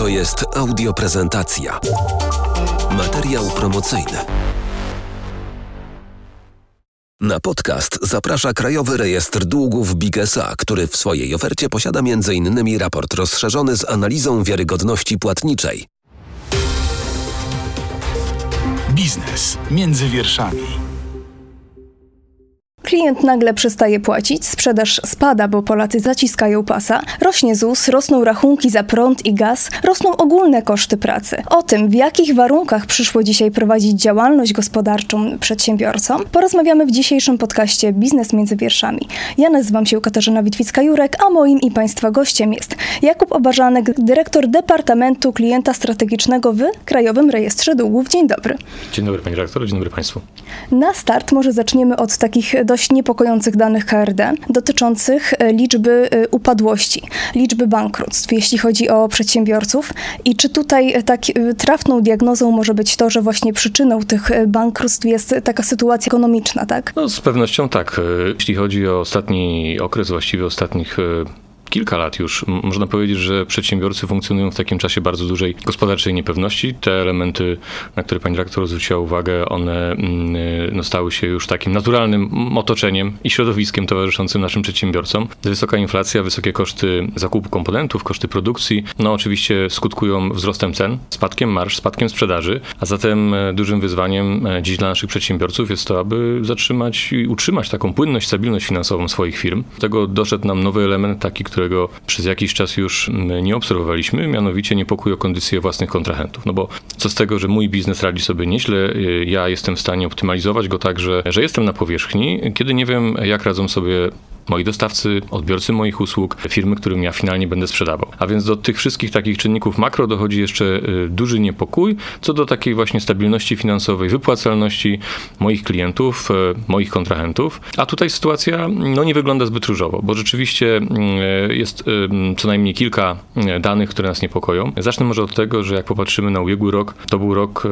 To jest audioprezentacja. Materiał promocyjny. Na podcast zaprasza Krajowy Rejestr Długów Bigesa, który w swojej ofercie posiada m.in. raport rozszerzony z analizą wiarygodności płatniczej. Biznes między wierszami. Klient nagle przestaje płacić, sprzedaż spada, bo Polacy zaciskają pasa, rośnie ZUS, rosną rachunki za prąd i gaz, rosną ogólne koszty pracy. O tym, w jakich warunkach przyszło dzisiaj prowadzić działalność gospodarczą przedsiębiorcom, porozmawiamy w dzisiejszym podcaście Biznes między wierszami. Ja nazywam się Katarzyna Witwicka-Jurek, a moim i Państwa gościem jest Jakub Obarzanek, dyrektor Departamentu Klienta Strategicznego w Krajowym Rejestrze Długów. Dzień dobry. Dzień dobry Panie Dyrektor, dzień dobry Państwu. Na start może zaczniemy od takich dość niepokojących danych KRD dotyczących e, liczby e, upadłości, liczby bankructw, jeśli chodzi o przedsiębiorców. I czy tutaj e, tak trafną diagnozą może być to, że właśnie przyczyną tych bankructw jest taka sytuacja ekonomiczna, tak? No, z pewnością tak. Jeśli chodzi o ostatni okres, właściwie ostatnich kilka lat już można powiedzieć, że przedsiębiorcy funkcjonują w takim czasie bardzo dużej gospodarczej niepewności. Te elementy, na które pani dyrektor zwróciła uwagę, one mm, no, stały się już takim naturalnym otoczeniem i środowiskiem towarzyszącym naszym przedsiębiorcom. Wysoka inflacja, wysokie koszty zakupu komponentów, koszty produkcji, no oczywiście skutkują wzrostem cen, spadkiem marsz, spadkiem sprzedaży, a zatem e, dużym wyzwaniem e, dziś dla naszych przedsiębiorców jest to, aby zatrzymać i utrzymać taką płynność, stabilność finansową swoich firm. Do tego doszedł nam nowy element taki, który którego przez jakiś czas już mm, nie obserwowaliśmy, mianowicie niepokój o kondycję własnych kontrahentów. No bo co z tego, że mój biznes radzi sobie nieźle, y, ja jestem w stanie optymalizować go tak, że, że jestem na powierzchni, kiedy nie wiem, jak radzą sobie moi dostawcy, odbiorcy moich usług, firmy, którym ja finalnie będę sprzedawał. A więc do tych wszystkich takich czynników makro dochodzi jeszcze y, duży niepokój co do takiej właśnie stabilności finansowej, wypłacalności moich klientów, y, moich kontrahentów. A tutaj sytuacja no, nie wygląda zbyt różowo, bo rzeczywiście y, jest co najmniej kilka danych, które nas niepokoją. Zacznę może od tego, że jak popatrzymy na ubiegły rok, to był rok,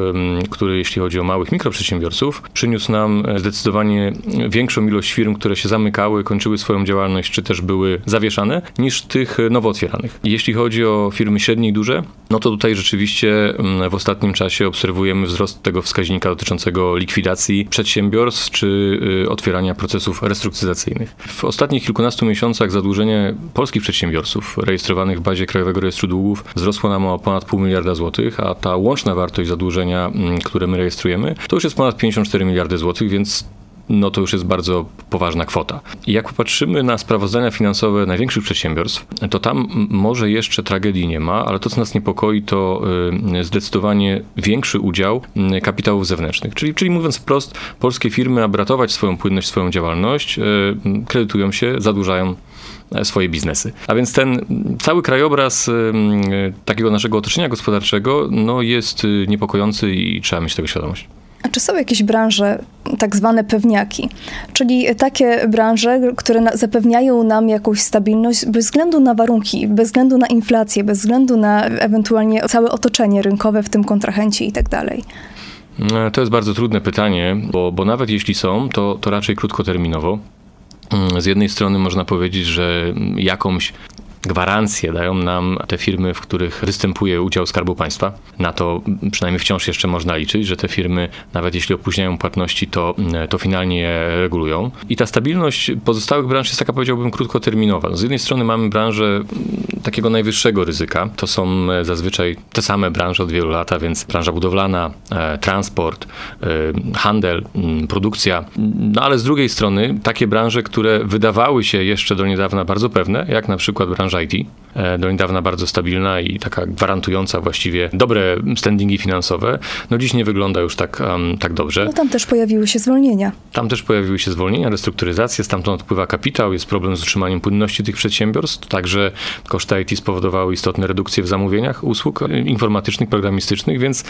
który jeśli chodzi o małych mikroprzedsiębiorców, przyniósł nam zdecydowanie większą ilość firm, które się zamykały, kończyły swoją działalność, czy też były zawieszane, niż tych nowo otwieranych. Jeśli chodzi o firmy średnie i duże, no to tutaj rzeczywiście mm, w ostatnim czasie obserwujemy wzrost tego wskaźnika dotyczącego likwidacji przedsiębiorstw, czy y, otwierania procesów restrukturyzacyjnych. W ostatnich kilkunastu miesiącach zadłużenie polskich przedsiębiorców rejestrowanych w bazie Krajowego Rejestru Długów wzrosło nam o ponad pół miliarda złotych, a ta łączna wartość zadłużenia, mm, które my rejestrujemy, to już jest ponad 54 miliardy złotych, więc no to już jest bardzo poważna kwota. I jak popatrzymy na sprawozdania finansowe największych przedsiębiorstw, to tam może jeszcze tragedii nie ma, ale to, co nas niepokoi, to y, zdecydowanie większy udział y, kapitałów zewnętrznych. Czyli, czyli mówiąc wprost, polskie firmy, aby ratować swoją płynność, swoją działalność, y, kredytują się, zadłużają e, swoje biznesy. A więc ten cały krajobraz takiego naszego otoczenia gospodarczego no, jest niepokojący i trzeba mieć tego świadomość. A czy są jakieś branże, tak zwane pewniaki, czyli takie branże, które zapewniają nam jakąś stabilność bez względu na warunki, bez względu na inflację, bez względu na ewentualnie całe otoczenie rynkowe, w tym kontrahenci i tak dalej? E, to jest bardzo trudne pytanie, bo, bo nawet jeśli są, to, to raczej krótkoterminowo. Mm, z jednej strony można powiedzieć, że jakąś gwarancje dają nam te firmy, w których występuje udział Skarbu Państwa. Na to przynajmniej wciąż jeszcze można liczyć, że te firmy, nawet jeśli opóźniają płatności, to, to finalnie je regulują. I ta stabilność pozostałych branż jest taka, powiedziałbym, krótkoterminowa. Z jednej strony mamy branżę takiego najwyższego ryzyka. To są zazwyczaj te same branże od wielu lat, więc branża budowlana, e, transport, e, handel, produkcja. No ale z drugiej strony takie branże, które wydawały się jeszcze do niedawna bardzo pewne, jak na przykład branża IT, e, do niedawna bardzo stabilna i taka gwarantująca właściwie dobre standingi finansowe, no dziś nie wygląda już tak, um, tak dobrze. No tam też pojawiły się zwolnienia. Tam też pojawiły się zwolnienia, restrukturyzacje, stamtąd odpływa kapitał, jest problem z utrzymaniem płynności tych przedsiębiorstw, także koszty IT spowodowały istotne redukcje w zamówieniach usług informatycznych, programistycznych, więc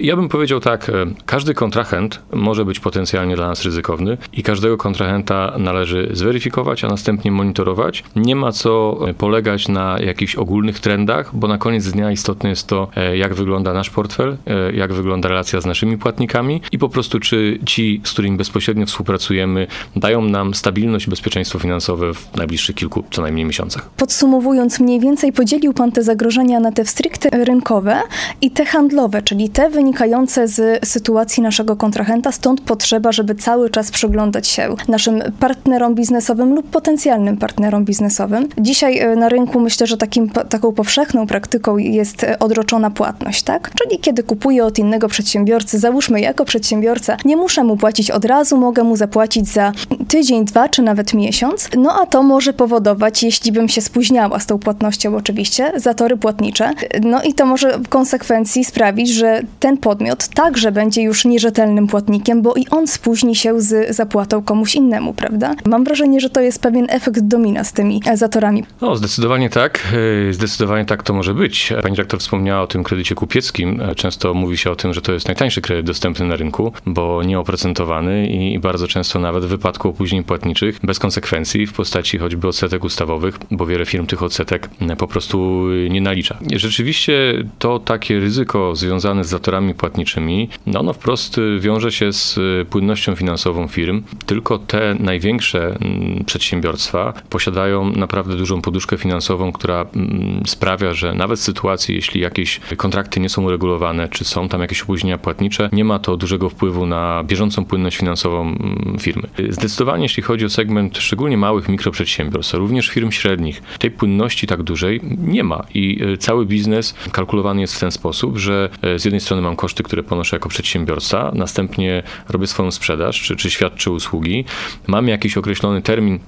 ja bym powiedział tak, e, każdy kontrahent może być potencjalnie dla nas ryzykowny i każdego kontrahenta należy zweryfikować, a następnie monitorować. Nie ma co polegać na jakichś ogólnych trendach, bo na koniec dnia istotne jest to, e, jak wygląda nasz portfel, e, jak wygląda relacja z naszymi płatnikami i po prostu czy ci, z którymi bezpośrednio współpracujemy, dają nam stabilność i bezpieczeństwo finansowe w najbliższych kilku co najmniej miesiącach. Podsumowując, mniej więcej podzielił Pan te zagrożenia na te stricte rynkowe i te handlowe, czyli te wynikające z sytuacji naszego kontrahenta, stąd potrzeba, żeby cały czas przyglądać się naszym partnerom biznesowym lub potencjalnym partnerom biznesowym. Dzisiaj e, na rynku myślę, że takim, taką powszechną praktyką jest e, odroczona płatność, tak? Czyli kiedy kupuję od innego przedsiębiorcy, załóżmy jako przedsiębiorca, nie muszę mu płacić od razu, mogę mu zapłacić za tydzień, dwa czy nawet miesiąc. No a to może powodować, jeśli bym się spóźniała z tą płatnością oczywiście, zatory płatnicze. No i to może w konsekwencji sprawić, że ten podmiot także będzie już nierzetelnym płatnikiem, bo i on spóźni się z zapłatą komuś innemu, prawda? Mam wrażenie, że to jest pewien efekt domina z tymi zatorami. No, tak. E, zdecydowanie tak to może być. Pani dyrektor wspomniała o tym kredycie kupieckim. E, często mówi się o tym, że to jest najtańszy kredyt dostępny na rynku, bo nieoprocentowany i bardzo często nawet w wypadku opóźnień płatniczych bez konsekwencji w postaci choćby odsetek ustawowych, bo wiele firm tych odsetek e, po prostu nie nalicza. Rzeczywiście to takie ryzyko związane z zatorami płatniczymi, no ono wprost wiąże się z płynnością finansową firm. Tylko te największe przedsiębiorstwa posiadają naprawdę dużą poduszkę finansową, która mm, sprawia, że nawet w sytuacji, jeśli jakieś kontrakty nie są uregulowane, czy są tam jakieś opóźnienia płatnicze, nie ma to dużego wpływu na bieżącą płynność finansową mm, firmy. Zdecydowanie, jeśli chodzi o segment szczególnie małych mikroprzedsiębiorstw, również firm średnich, tej płynności tak dużej nie ma i e, cały biznes kalkulowany jest w ten sposób, że e, z jednej strony mam koszty, które ponoszę jako przedsiębiorca, następnie robię swoją sprzedaż, czy, czy świadczę usługi, mam jakiś określony termin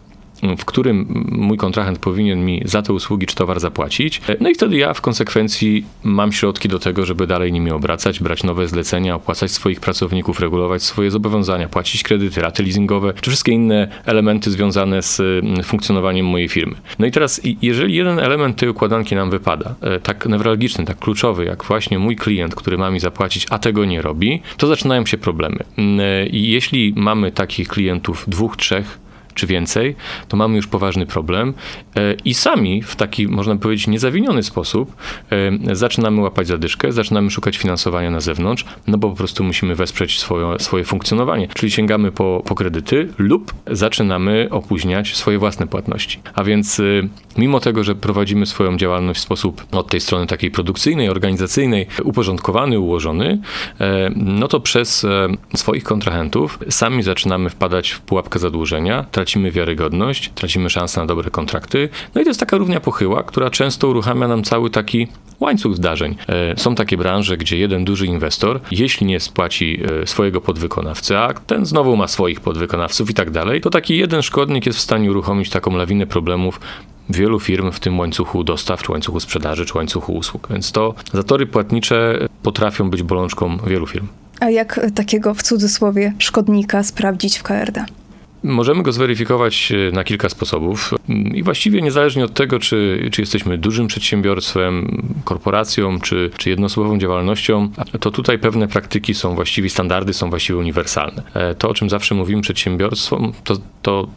w którym mój kontrahent powinien mi za te usługi czy towar zapłacić. No i wtedy ja w konsekwencji mam środki do tego, żeby dalej nimi obracać, brać nowe zlecenia, opłacać swoich pracowników, regulować swoje zobowiązania, płacić kredyty, raty leasingowe, czy wszystkie inne elementy związane z mm, funkcjonowaniem mojej firmy. No i teraz, jeżeli jeden element tej układanki nam wypada, e, tak newralgiczny, tak kluczowy, jak właśnie mój klient, który ma mi zapłacić, a tego nie robi, to zaczynają się problemy. Mm, e, I jeśli mamy takich klientów dwóch, trzech, czy więcej, to mamy już poważny problem e, i sami w taki, można powiedzieć, niezawiniony sposób e, zaczynamy łapać zadyszkę, zaczynamy szukać finansowania na zewnątrz, no bo po prostu musimy wesprzeć swoje, swoje funkcjonowanie, czyli sięgamy po, po kredyty lub zaczynamy opóźniać swoje własne płatności. A więc e, mimo tego, że prowadzimy swoją działalność w sposób od tej strony takiej produkcyjnej, organizacyjnej, uporządkowany, ułożony, no to przez swoich kontrahentów sami zaczynamy wpadać w pułapkę zadłużenia, tracimy wiarygodność, tracimy szansę na dobre kontrakty. No i to jest taka równia pochyła, która często uruchamia nam cały taki łańcuch zdarzeń. E, są takie branże, gdzie jeden duży inwestor, jeśli nie spłaci e, swojego podwykonawcy, a ten znowu ma swoich podwykonawców i tak dalej, to taki jeden szkodnik jest w stanie uruchomić taką lawinę problemów wielu firm w tym łańcuchu dostaw, czy łańcuchu sprzedaży, czy łańcuchu usług. Więc to zatory płatnicze potrafią być bolączką wielu firm. A jak takiego w cudzysłowie szkodnika sprawdzić w KRD? Możemy go zweryfikować e, na kilka sposobów i właściwie niezależnie od tego, czy, czy jesteśmy dużym przedsiębiorstwem, korporacją, czy, czy jednoosobową działalnością, to tutaj pewne praktyki są właściwie, standardy są właściwie uniwersalne. E, to, o czym zawsze mówimy przedsiębiorstwom, to, to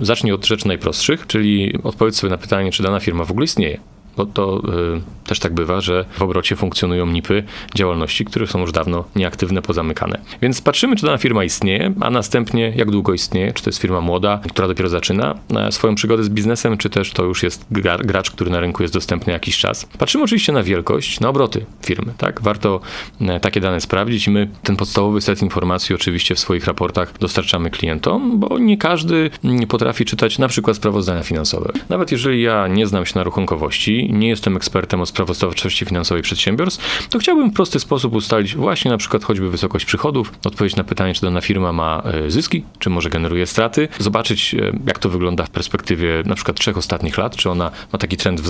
e, zacznie od rzeczy najprostszych, czyli odpowiedz sobie na pytanie, czy dana firma w ogóle istnieje. Bo to y, też tak bywa, że w obrocie funkcjonują NIPy działalności, które są już dawno nieaktywne, pozamykane. Więc patrzymy, czy dana firma istnieje, a następnie jak długo istnieje, czy to jest firma młoda, która dopiero zaczyna e, swoją przygodę z biznesem, czy też to już jest gracz, który na rynku jest dostępny jakiś czas. Patrzymy oczywiście na wielkość, na obroty firmy, tak? Warto e, takie dane sprawdzić my ten podstawowy set informacji oczywiście w swoich raportach dostarczamy klientom, bo nie każdy mm, potrafi czytać na przykład sprawozdania finansowe. Nawet jeżeli ja nie znam się na rachunkowości, nie jestem ekspertem od sprawozdawczości finansowej przedsiębiorstw, to chciałbym w prosty sposób ustalić właśnie na przykład choćby wysokość przychodów, odpowiedzieć na pytanie, czy dana firma ma e, zyski, czy może generuje straty, zobaczyć e, jak to wygląda w perspektywie na przykład trzech ostatnich lat, czy ona ma taki trend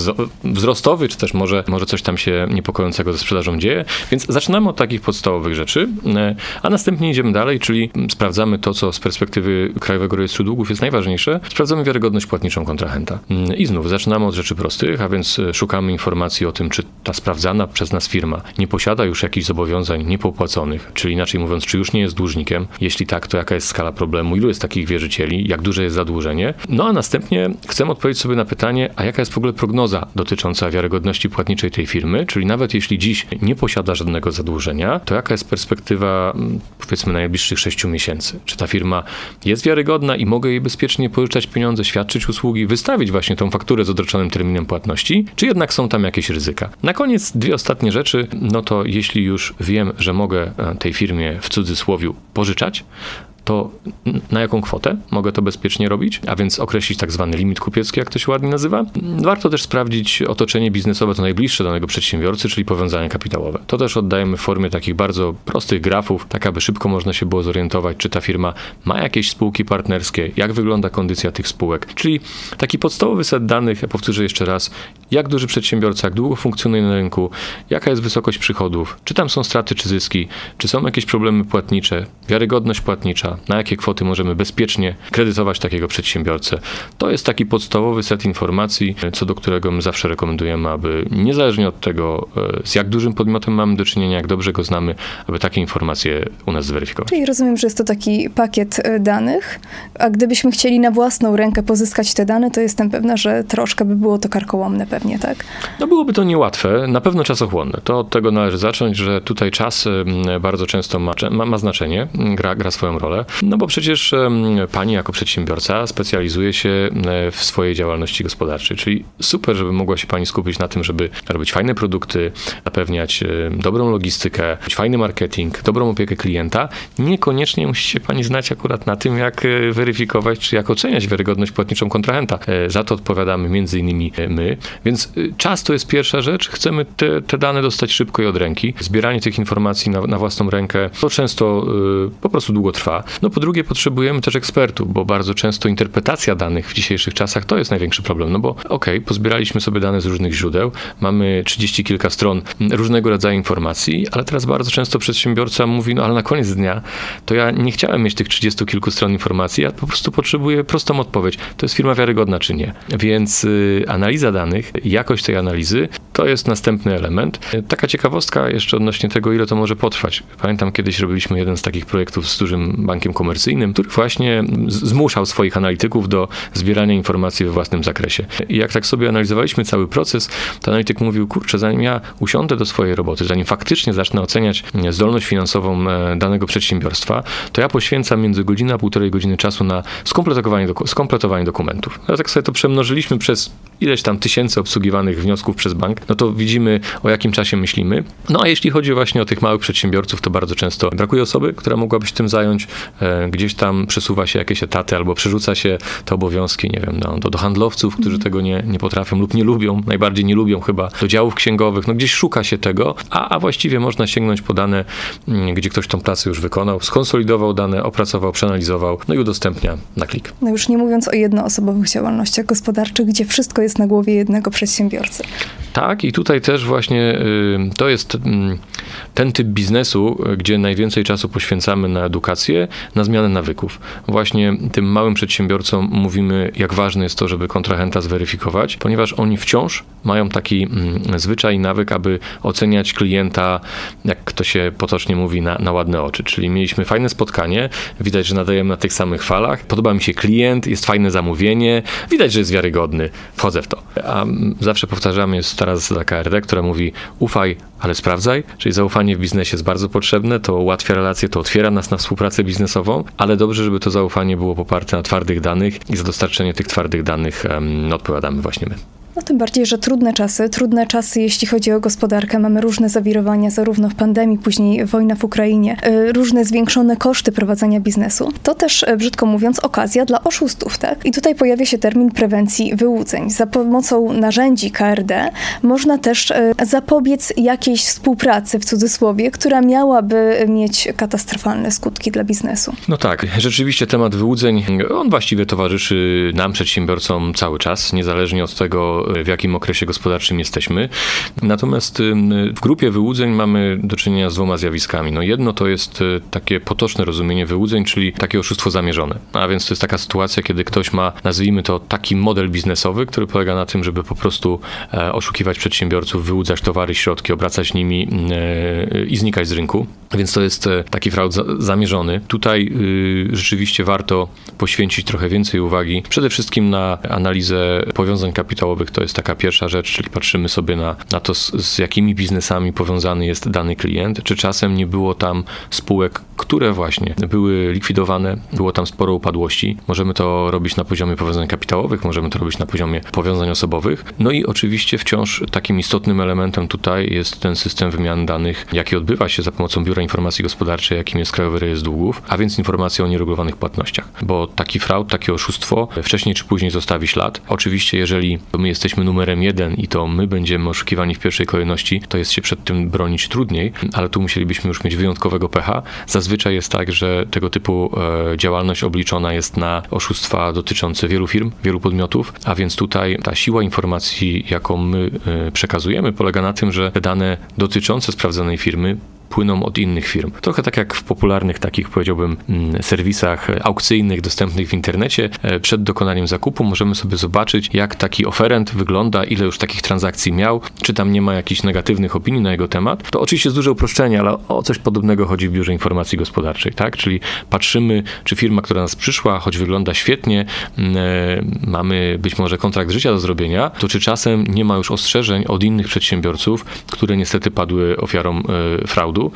wzrostowy, czy też może, może coś tam się niepokojącego ze sprzedażą dzieje. Więc zaczynamy od takich podstawowych rzeczy, e, a następnie idziemy dalej, czyli sprawdzamy to, co z perspektywy Krajowego Rejestru Długów jest najważniejsze, sprawdzamy wiarygodność płatniczą kontrahenta. Mm, I znów zaczynamy od rzeczy prostych, a więc szukamy informacji o tym, czy ta sprawdzana przez nas firma nie posiada już jakichś zobowiązań niepopłaconych, czyli inaczej mówiąc, czy już nie jest dłużnikiem. Jeśli tak, to jaka jest skala problemu, ilu jest takich wierzycieli, jak duże jest zadłużenie. No a następnie chcemy odpowiedzieć sobie na pytanie, a jaka jest w ogóle prognoza dotycząca wiarygodności płatniczej tej firmy, czyli nawet jeśli dziś nie posiada żadnego zadłużenia, to jaka jest perspektywa mm, powiedzmy najbliższych 6 miesięcy? Czy ta firma jest wiarygodna i mogę jej bezpiecznie pożyczać pieniądze, świadczyć usługi, wystawić właśnie tą fakturę z odroczonym terminem płatności, czy jednak są tam jakieś ryzyka? Na koniec dwie ostatnie rzeczy, no to jeśli już wiem, że mogę e, tej firmie w cudzysłowie pożyczać, to na jaką kwotę mogę to bezpiecznie robić, a więc określić tak zwany limit kupiecki, jak to się ładnie nazywa. Warto też sprawdzić otoczenie biznesowe to najbliższe danego przedsiębiorcy, czyli powiązania kapitałowe. To też oddajemy w formie takich bardzo prostych grafów, tak aby szybko można się było zorientować, czy ta firma ma jakieś spółki partnerskie, jak wygląda kondycja tych spółek. Czyli taki podstawowy set danych, ja powtórzę jeszcze raz, jak duży przedsiębiorca, jak długo funkcjonuje na rynku, jaka jest wysokość przychodów, czy tam są straty czy zyski, czy są jakieś problemy płatnicze, wiarygodność płatnicza, na jakie kwoty możemy bezpiecznie kredytować takiego przedsiębiorcę. To jest taki podstawowy set informacji, co do którego my zawsze rekomendujemy, aby niezależnie od tego, e, z jak dużym podmiotem mamy do czynienia, jak dobrze go znamy, aby takie informacje u nas zweryfikować. Czyli rozumiem, że jest to taki pakiet e, danych, a gdybyśmy chcieli na własną rękę pozyskać te dane, to jestem pewna, że troszkę by było to karkołomne pewnie, tak? No byłoby to niełatwe, na pewno czasochłonne. To od tego należy zacząć, że tutaj czas bardzo często ma, ma, ma znaczenie, gra, gra swoją rolę. No bo przecież pani jako przedsiębiorca specjalizuje się e, w swojej działalności gospodarczej, czyli super, żeby mogła się pani skupić na tym, żeby robić fajne produkty, zapewniać dobrą logistykę, fajny marketing, dobrą opiekę klienta. Niekoniecznie musi się pani znać akurat na tym, jak e, weryfikować, czy jak oceniać wiarygodność płatniczą kontrahenta. E, za to odpowiadamy między innymi my. Więc czas to jest pierwsza rzecz. Chcemy te, te dane dostać szybko i od ręki. Zbieranie tych informacji na, na własną rękę to często y, po prostu długo trwa. No po drugie, potrzebujemy też ekspertów, bo bardzo często interpretacja danych w dzisiejszych czasach to jest największy problem. No bo okej, okay, pozbieraliśmy sobie dane z różnych źródeł, mamy trzydzieści kilka stron różnego rodzaju informacji, ale teraz bardzo często przedsiębiorca mówi, no ale na koniec dnia to ja nie chciałem mieć tych trzydziestu kilku stron informacji, ja po prostu potrzebuję prostą odpowiedź. To jest firma wiarygodna czy nie? Więc y, analiza danych, jakość tej analizy to jest następny element. Taka ciekawostka jeszcze odnośnie tego, ile to może potrwać. Pamiętam kiedyś robiliśmy jeden z takich projektów z dużym bankiem komercyjnym, który właśnie zmuszał swoich analityków do zbierania informacji we własnym zakresie. I jak tak sobie analizowaliśmy cały proces, to analityk mówił, kurczę, zanim ja usiądę do swojej roboty, zanim faktycznie zacznę oceniać zdolność finansową e, danego przedsiębiorstwa, to ja poświęcam między godzinę a półtorej godziny czasu na skompletowanie, doku skompletowanie dokumentów. No tak sobie to przemnożyliśmy przez ileś tam tysięcy obsługiwanych wniosków przez bank, no to widzimy o jakim czasie myślimy. No a jeśli chodzi właśnie o tych małych przedsiębiorców, to bardzo często brakuje osoby, która mogłaby się tym zająć. E, gdzieś tam przesuwa się jakieś etaty albo przerzuca się te obowiązki, nie wiem, no, do, do handlowców, którzy mm. tego nie, nie potrafią lub nie lubią, najbardziej nie lubią chyba, do działów księgowych, no gdzieś szuka się tego, a, a właściwie można sięgnąć po dane, mm, gdzie ktoś tą pracę już wykonał, skonsolidował dane, opracował, przeanalizował, no i udostępnia na klik. No już nie mówiąc o jednoosobowych działalnościach gospodarczych, gdzie wszystko jest na głowie jednego przedsiębiorcy. Tak, i tutaj też właśnie y, to jest mm, ten typ biznesu, gdzie najwięcej czasu poświęcamy na edukację, na zmianę nawyków. Właśnie tym małym przedsiębiorcom mówimy, jak ważne jest to, żeby kontrahenta zweryfikować, ponieważ oni wciąż mają taki mm, zwyczaj i nawyk, aby oceniać klienta, jak to się potocznie mówi, na, na ładne oczy. Czyli mieliśmy fajne spotkanie, widać, że nadajemy na tych samych falach, podoba mi się klient, jest fajne zamówienie, widać, że jest wiarygodny, wchodzę w to. A zawsze powtarzamy, jest stara zasada KRD, która mówi ufaj, ale sprawdzaj, czyli zaufanie w biznesie jest bardzo potrzebne, to ułatwia relacje, to otwiera nas na współpracę biznesową, ale dobrze, żeby to zaufanie było poparte na twardych danych i za dostarczenie tych twardych danych um, odpowiadamy właśnie my. No tym bardziej, że trudne czasy, trudne czasy jeśli chodzi o gospodarkę. Mamy różne zawirowania, zarówno w pandemii, później wojna w Ukrainie, y, różne zwiększone koszty prowadzenia biznesu. To też, y, brzydko mówiąc, okazja dla oszustów, tak? I tutaj pojawia się termin prewencji wyłudzeń. Za pomocą narzędzi KRD można też y, zapobiec jakiejś współpracy, w cudzysłowie, która miałaby mieć katastrofalne skutki dla biznesu. No tak, rzeczywiście temat wyłudzeń, on właściwie towarzyszy nam, przedsiębiorcom cały czas, niezależnie od tego, w jakim okresie gospodarczym jesteśmy. Natomiast w grupie wyłudzeń mamy do czynienia z dwoma zjawiskami. No jedno to jest takie potoczne rozumienie wyłudzeń, czyli takie oszustwo zamierzone. A więc to jest taka sytuacja, kiedy ktoś ma, nazwijmy to, taki model biznesowy, który polega na tym, żeby po prostu e, oszukiwać przedsiębiorców, wyłudzać towary, środki, obracać nimi e, i znikać z rynku. Więc to jest e, taki fraud zamierzony. Tutaj y, rzeczywiście warto poświęcić trochę więcej uwagi przede wszystkim na analizę powiązań kapitałowych. To jest taka pierwsza rzecz, czyli patrzymy sobie na, na to, z, z jakimi biznesami powiązany jest dany klient, czy czasem nie było tam spółek, które właśnie były likwidowane, było tam sporo upadłości. Możemy to robić na poziomie powiązań kapitałowych, możemy to robić na poziomie powiązań osobowych. No i oczywiście wciąż takim istotnym elementem tutaj jest ten system wymiany danych, jaki odbywa się za pomocą Biura Informacji Gospodarczej, jakim jest Krajowy Rejestr Długów, a więc informacje o nieregulowanych płatnościach. Bo taki fraud, takie oszustwo wcześniej czy później zostawi ślad. Oczywiście, jeżeli my jesteśmy numerem jeden i to my będziemy oszukiwani w pierwszej kolejności, to jest się przed tym bronić trudniej, ale tu musielibyśmy już mieć wyjątkowego pecha. Zazwyczaj jest tak, że tego typu e, działalność obliczona jest na oszustwa dotyczące wielu firm, wielu podmiotów, a więc tutaj ta siła informacji, jaką my e, przekazujemy, polega na tym, że dane dotyczące sprawdzonej firmy płyną od innych firm. Trochę tak jak w popularnych takich, powiedziałbym, mm, serwisach aukcyjnych dostępnych w internecie. E, przed dokonaniem zakupu możemy sobie zobaczyć, jak taki oferent wygląda, ile już takich transakcji miał, czy tam nie ma jakichś negatywnych opinii na jego temat. To oczywiście jest duże uproszczenie, ale o coś podobnego chodzi w Biurze Informacji Gospodarczej, tak? Czyli patrzymy, czy firma, która nas przyszła, choć wygląda świetnie, mm, e, mamy być może kontrakt życia do zrobienia, to czy czasem nie ma już ostrzeżeń od innych przedsiębiorców, które niestety padły ofiarą e,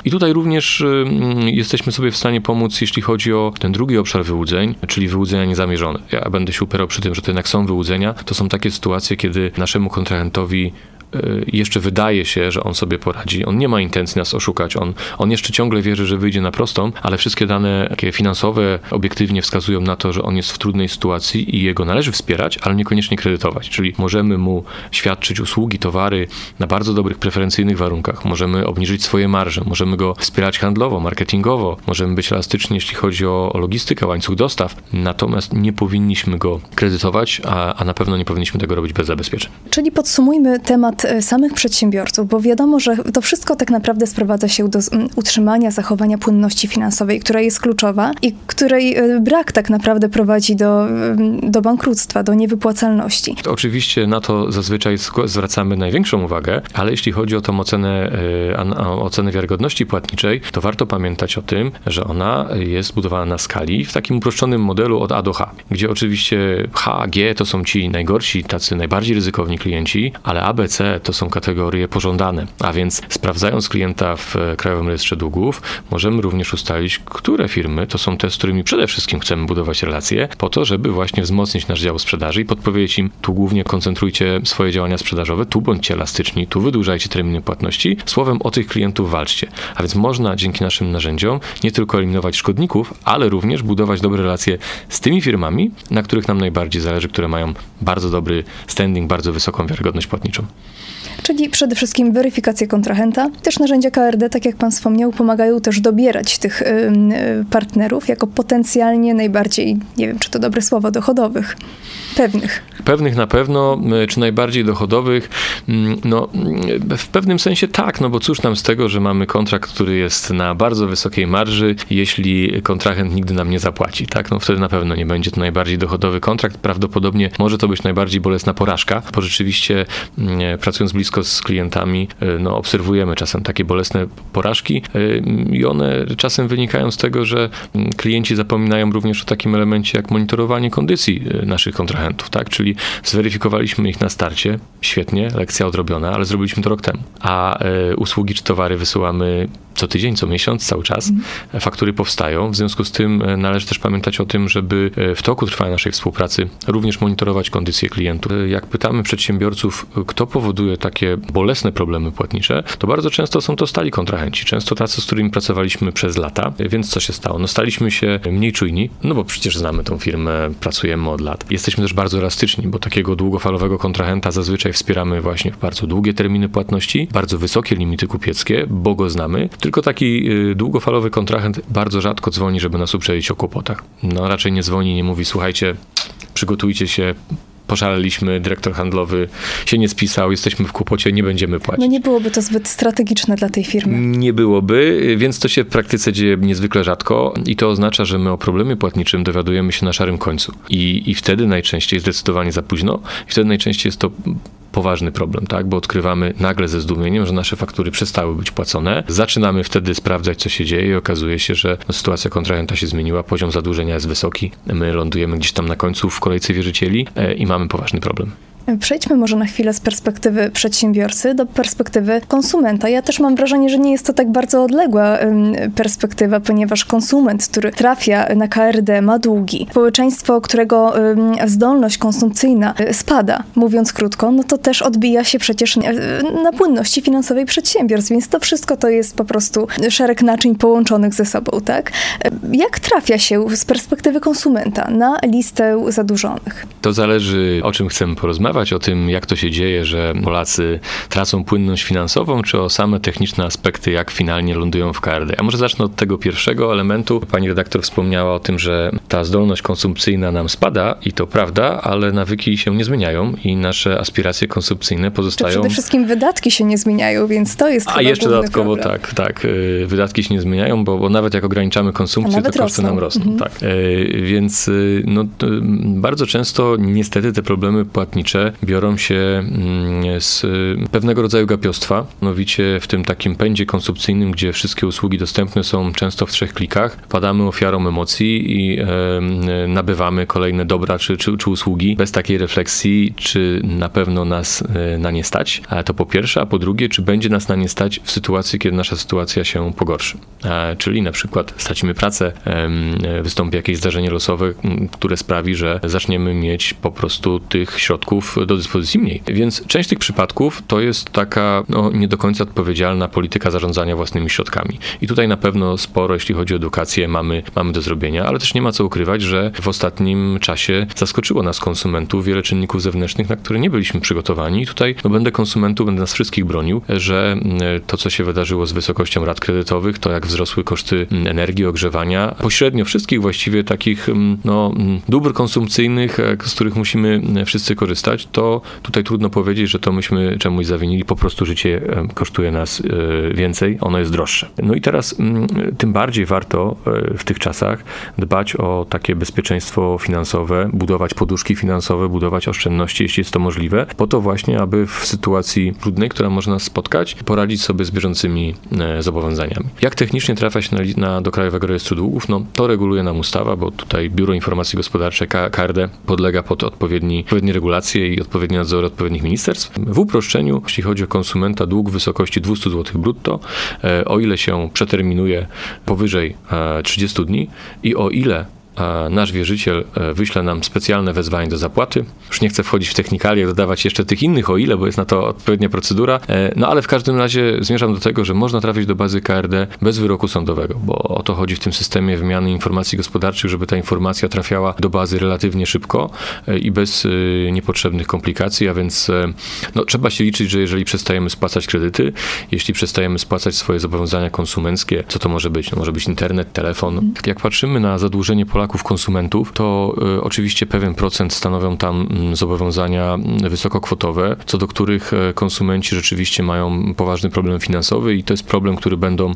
i tutaj również y, jesteśmy sobie w stanie pomóc, jeśli chodzi o ten drugi obszar wyłudzeń, czyli wyłudzenia niezamierzone. Ja będę się upierał przy tym, że to jednak są wyłudzenia. To są takie sytuacje, kiedy naszemu kontrahentowi jeszcze wydaje się, że on sobie poradzi. On nie ma intencji nas oszukać. On, on jeszcze ciągle wierzy, że wyjdzie na prostą, ale wszystkie dane takie finansowe obiektywnie wskazują na to, że on jest w trudnej sytuacji i jego należy wspierać, ale niekoniecznie kredytować. Czyli możemy mu świadczyć usługi, towary na bardzo dobrych, preferencyjnych warunkach. Możemy obniżyć swoje marże, możemy go wspierać handlowo, marketingowo, możemy być elastyczni, jeśli chodzi o, o logistykę, łańcuch dostaw. Natomiast nie powinniśmy go kredytować, a, a na pewno nie powinniśmy tego robić bez zabezpieczeń. Czyli podsumujmy temat E, samych przedsiębiorców, bo wiadomo, że to wszystko tak naprawdę sprowadza się do utrzymania, zachowania płynności finansowej, która jest kluczowa i której e, brak tak naprawdę prowadzi do, do bankructwa, do niewypłacalności. Oczywiście na to zazwyczaj zwracamy największą uwagę, ale jeśli chodzi o tą ocenę, e, ocenę wiarygodności płatniczej, to warto pamiętać o tym, że ona jest budowana na skali w takim uproszczonym modelu od A do H, gdzie oczywiście H, G to są ci najgorsi, tacy najbardziej ryzykowni klienci, ale A, B, C to są kategorie pożądane. A więc sprawdzając klienta w Krajowym Rejestrze Długów, możemy również ustalić, które firmy to są te, z którymi przede wszystkim chcemy budować relacje, po to, żeby właśnie wzmocnić nasz dział sprzedaży i podpowiedzieć im, tu głównie koncentrujcie swoje działania sprzedażowe, tu bądźcie elastyczni, tu wydłużajcie terminy płatności. Słowem, o tych klientów walczcie. A więc można dzięki naszym narzędziom nie tylko eliminować szkodników, ale również budować dobre relacje z tymi firmami, na których nam najbardziej zależy, które mają bardzo dobry standing, bardzo wysoką wiarygodność płatniczą czyli przede wszystkim weryfikację kontrahenta. Też narzędzia KRD, tak jak Pan wspomniał, pomagają też dobierać tych y, partnerów jako potencjalnie najbardziej, nie wiem czy to dobre słowo, dochodowych. Pewnych. Pewnych na pewno, y, czy najbardziej dochodowych? Mm, no, y, w pewnym sensie tak, no bo cóż nam z tego, że mamy kontrakt, który jest na bardzo wysokiej marży, jeśli kontrahent nigdy nam nie zapłaci, tak? No wtedy na pewno nie będzie to najbardziej dochodowy kontrakt. Prawdopodobnie może to być najbardziej bolesna porażka, bo rzeczywiście mm, pracując blisko z klientami, y, no obserwujemy czasem takie bolesne porażki i one czasem wynikają z tego, że mm, klienci zapominają również o takim elemencie jak monitorowanie kondycji naszych kontrahentów tak? Czyli zweryfikowaliśmy ich na starcie, świetnie, lekcja odrobiona, ale zrobiliśmy to rok temu. A usługi czy towary wysyłamy co tydzień, co miesiąc, cały czas. Mm. Faktury powstają. W związku z tym e, należy też pamiętać o tym, żeby w toku trwania naszej współpracy również monitorować kondycję klientów. Jak pytamy przedsiębiorców, kto powoduje takie bolesne problemy płatnicze, to bardzo często są to stali kontrahenci. Często tacy, z którymi pracowaliśmy przez lata. Więc co się stało? No staliśmy się mniej czujni, no bo przecież znamy tą firmę, pracujemy od lat. Jesteśmy też bardzo elastyczni, bo takiego długofalowego kontrahenta zazwyczaj wspieramy właśnie w bardzo długie terminy płatności, bardzo wysokie limity kupieckie, bo go znamy. Tylko taki y, długofalowy kontrahent bardzo rzadko dzwoni, żeby nas uprzedzić o kłopotach. No raczej nie dzwoni, nie mówi, słuchajcie, przygotujcie się, poszaleliśmy, dyrektor handlowy się nie spisał, jesteśmy w kłopocie, nie będziemy płacić. No nie byłoby to zbyt strategiczne dla tej firmy. Nie byłoby, więc to się w praktyce dzieje niezwykle rzadko i to oznacza, że my o problemie płatniczym dowiadujemy się na szarym końcu. I, i wtedy najczęściej zdecydowanie za późno i wtedy najczęściej jest to poważny problem, tak? Bo odkrywamy nagle ze zdumieniem, że nasze faktury przestały być płacone. Zaczynamy wtedy sprawdzać, co się dzieje i okazuje się, że no, sytuacja kontrahenta się zmieniła, poziom zadłużenia jest wysoki. My lądujemy gdzieś tam na końcu w kolejce wierzycieli e, i mamy poważny problem. Przejdźmy może na chwilę z perspektywy przedsiębiorcy do perspektywy konsumenta. Ja też mam wrażenie, że nie jest to tak bardzo odległa perspektywa, ponieważ konsument, który trafia na KRD, ma długi. Społeczeństwo, którego zdolność konsumpcyjna y, spada, mówiąc krótko, no to też odbija się przecież na płynności finansowej przedsiębiorstw, więc to wszystko to jest po prostu szereg naczyń połączonych ze sobą, tak? Jak trafia się z perspektywy konsumenta na listę zadłużonych? To zależy, o czym chcemy porozmawiać o tym, jak to się dzieje, że Polacy tracą płynność finansową, czy o same techniczne aspekty, jak finalnie lądują w KRD. A może zacznę od tego pierwszego elementu. Pani redaktor wspomniała o tym, że ta zdolność konsumpcyjna nam spada i to prawda, ale nawyki się nie zmieniają i nasze aspiracje konsumpcyjne pozostają. Przede wszystkim wydatki się nie zmieniają, więc to jest A jeszcze dodatkowo problem. tak, tak. Y, wydatki się nie zmieniają, bo, bo nawet jak ograniczamy konsumpcję, to koszty rosną. nam rosną. Mhm. Tak. Y, więc y, no, bardzo często niestety te problemy płatnicze biorą się mm, z pewnego rodzaju gapiostwa, mianowicie w tym takim pędzie konsumpcyjnym, gdzie wszystkie usługi dostępne są często w trzech klikach, padamy ofiarą emocji i e, nabywamy kolejne dobra czy, czy, czy, usługi bez takiej refleksji, czy na pewno nas e, na nie stać. To po pierwsze, a po drugie, czy będzie nas na nie stać w sytuacji, kiedy nasza sytuacja się pogorszy. Czyli na przykład stracimy pracę, wystąpi jakieś zdarzenie losowe, które sprawi, że zaczniemy mieć po prostu tych środków do dyspozycji mniej. Więc część tych przypadków to jest taka no, nie do końca odpowiedzialna polityka zarządzania własnymi środkami. I tutaj na pewno sporo, jeśli chodzi o edukację, mamy, mamy do zrobienia, ale też nie ma co ukrywać, że w ostatnim czasie zaskoczyło nas konsumentów wiele czynników zewnętrznych, na które nie byliśmy przygotowani. I tutaj no, będę konsumentów, będę nas wszystkich bronił, że mm, to, co się wydarzyło z wysokością rat kredytowych, to jak wzrosły koszty mm, energii, ogrzewania, pośrednio wszystkich właściwie takich mm, no, dóbr konsumpcyjnych, e, z których musimy wszyscy korzystać, to tutaj trudno powiedzieć, że to myśmy czemuś zawinili. Po prostu życie kosztuje nas e, więcej, ono jest droższe. No i teraz mm, tym bardziej warto e, w tych czasach dbać o takie bezpieczeństwo finansowe, budować poduszki finansowe, budować oszczędności, jeśli jest to możliwe, po to właśnie, aby w sytuacji trudnej, która może nas spotkać, poradzić sobie z bieżącymi e, zobowiązaniami. Jak technicznie trafia się na, na, do Krajowego Rejestru Długów? No, to reguluje nam ustawa, bo tutaj Biuro Informacji Gospodarczej, KRD, podlega pod odpowiedni, odpowiednie regulacje i i odpowiednie nadzory odpowiednich ministerstw. W uproszczeniu, jeśli chodzi o konsumenta, dług w wysokości 200 zł brutto, e, o ile się przeterminuje powyżej 30 e, dni i o ile nasz wierzyciel e, wyśle nam specjalne wezwanie do zapłaty. Już nie chcę wchodzić w technikalie, dodawać jeszcze tych innych o ile, bo jest na to odpowiednia procedura. E, no ale w każdym razie zmierzam do tego, że można trafić do bazy KRD bez wyroku sądowego, bo o to chodzi w tym systemie wymiany informacji gospodarczych, żeby ta informacja trafiała do bazy relatywnie szybko e, i bez niepotrzebnych komplikacji, a więc no, trzeba się liczyć, że jeżeli przestajemy spłacać kredyty, jeśli przestajemy spłacać swoje zobowiązania konsumenckie, co to może być? No, może być internet, telefon. Jak patrzymy na zadłużenie Polaków Polaków, konsumentów, to y, oczywiście pewien procent stanowią tam mm, zobowiązania mm, wysokokwotowe, co do których e, konsumenci rzeczywiście mają poważny problem finansowy i to jest problem, który będą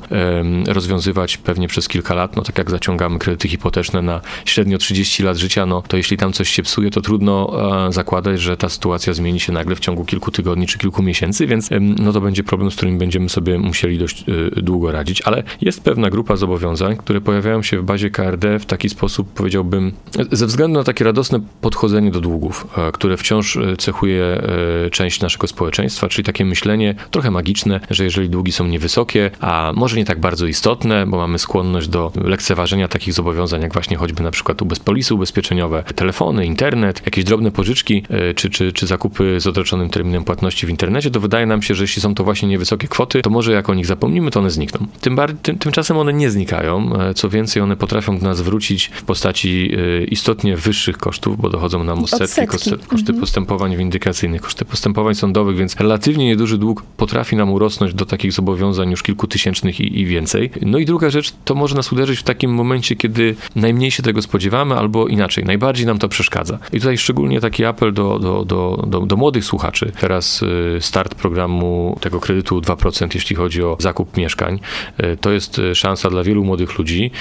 rozwiązywać pewnie przez kilka lat. No tak jak zaciągamy kredyty hipoteczne na średnio 30 lat życia, no to jeśli tam coś się psuje, to trudno zakładać, że ta sytuacja zmieni się nagle w ciągu kilku tygodni czy kilku miesięcy, więc no to będzie problem, z którym będziemy sobie musieli dość e, długo radzić, ale jest pewna grupa zobowiązań, które pojawiają się w bazie KRD w taki sposób, sposób, powiedziałbym, ze względu na takie radosne podchodzenie do długów, e, które wciąż e, cechuje e, część naszego społeczeństwa, czyli takie myślenie trochę magiczne, że jeżeli długi są niewysokie, a może nie tak bardzo istotne, bo mamy skłonność do lekceważenia takich zobowiązań, jak właśnie choćby na przykład polisy ubezpieczeniowe, telefony, internet, jakieś drobne pożyczki, czy, czy, czy zakupy z odroczonym terminem płatności w internecie, to wydaje nam się, że jeśli są to właśnie niewysokie kwoty, to może jak o nich zapomnimy, to one znikną. Tym, tym, tymczasem one nie znikają, co więcej, one potrafią do nas wrócić w postaci y, istotnie wyższych kosztów, bo dochodzą nam odsetki, odsetki. koszty, koszty Mhm. postępowań windykacyjnych, koszty postępowań sądowych, więc relatywnie nieduży dług potrafi nam urosnąć do takich zobowiązań już kilkutysięcznych i, i więcej. No i druga rzecz, to może nas uderzyć w takim momencie, kiedy najmniej się tego spodziewamy, albo inaczej, najbardziej nam to przeszkadza. I tutaj szczególnie taki apel do, do, do, do, do młodych słuchaczy. Teraz y, start programu tego kredytu 2%, jeśli chodzi o zakup mieszkań. Y, To jest szansa dla wielu młodych ludzi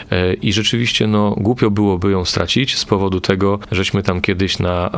i rzeczywiście no, głupio byłoby ją stracić z powodu tego, żeśmy tam kiedyś na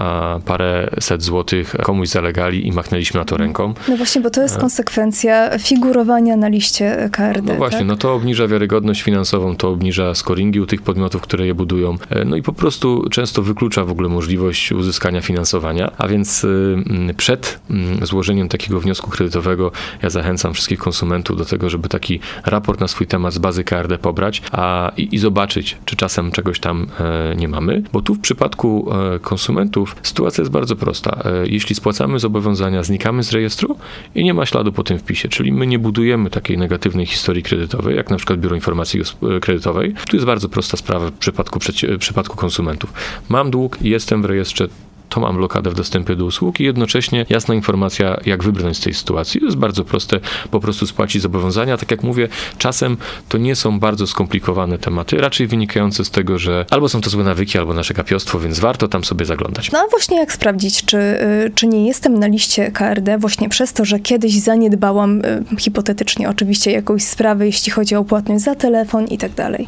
parę set złotych komuś zalegali i machnęliśmy na to ręką. No właśnie, bo to jest konsekwencja figurowania na liście KRD. No właśnie, tak? no to obniża wiarygodność finansową, to obniża scoringi u tych podmiotów, które je budują, e, no i po prostu często wyklucza w ogóle możliwość uzyskania finansowania, a więc y, przed złożeniem takiego wniosku kredytowego ja zachęcam wszystkich konsumentów do tego, żeby taki raport na swój temat z bazy KRD pobrać a, i, i zobaczyć, czy czasem czegoś tam e, nie mamy, bo tu w przypadku e, konsumentów sytuacja jest bardzo prosta. E, Jeśli spłacamy zobowiązania, znikamy z rejestru i nie ma śladu po tym wpisie, czyli my nie budujemy takiej negatywnej historii kredytowej, jak na przykład Biuro Informacji Kredytowej. Tu jest bardzo prosta sprawa w przypadku, w przypadku konsumentów. Mam dług, jestem w rejestrze, to mam blokadę w dostępie do usług i jednocześnie jasna informacja, jak wybrnąć z tej sytuacji. To jest bardzo proste, po prostu spłacić zobowiązania. Tak jak mówię, czasem to nie są bardzo skomplikowane tematy, raczej wynikające z tego, że albo są to złe nawyki, albo nasze gapiostwo, więc warto tam sobie zaglądać. No a właśnie jak sprawdzić, czy, y, czy nie jestem na liście KRD właśnie przez to, że kiedyś zaniedbałam, y, hipotetycznie oczywiście, jakąś sprawę, jeśli chodzi o płatność za telefon i tak dalej.